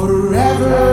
forever.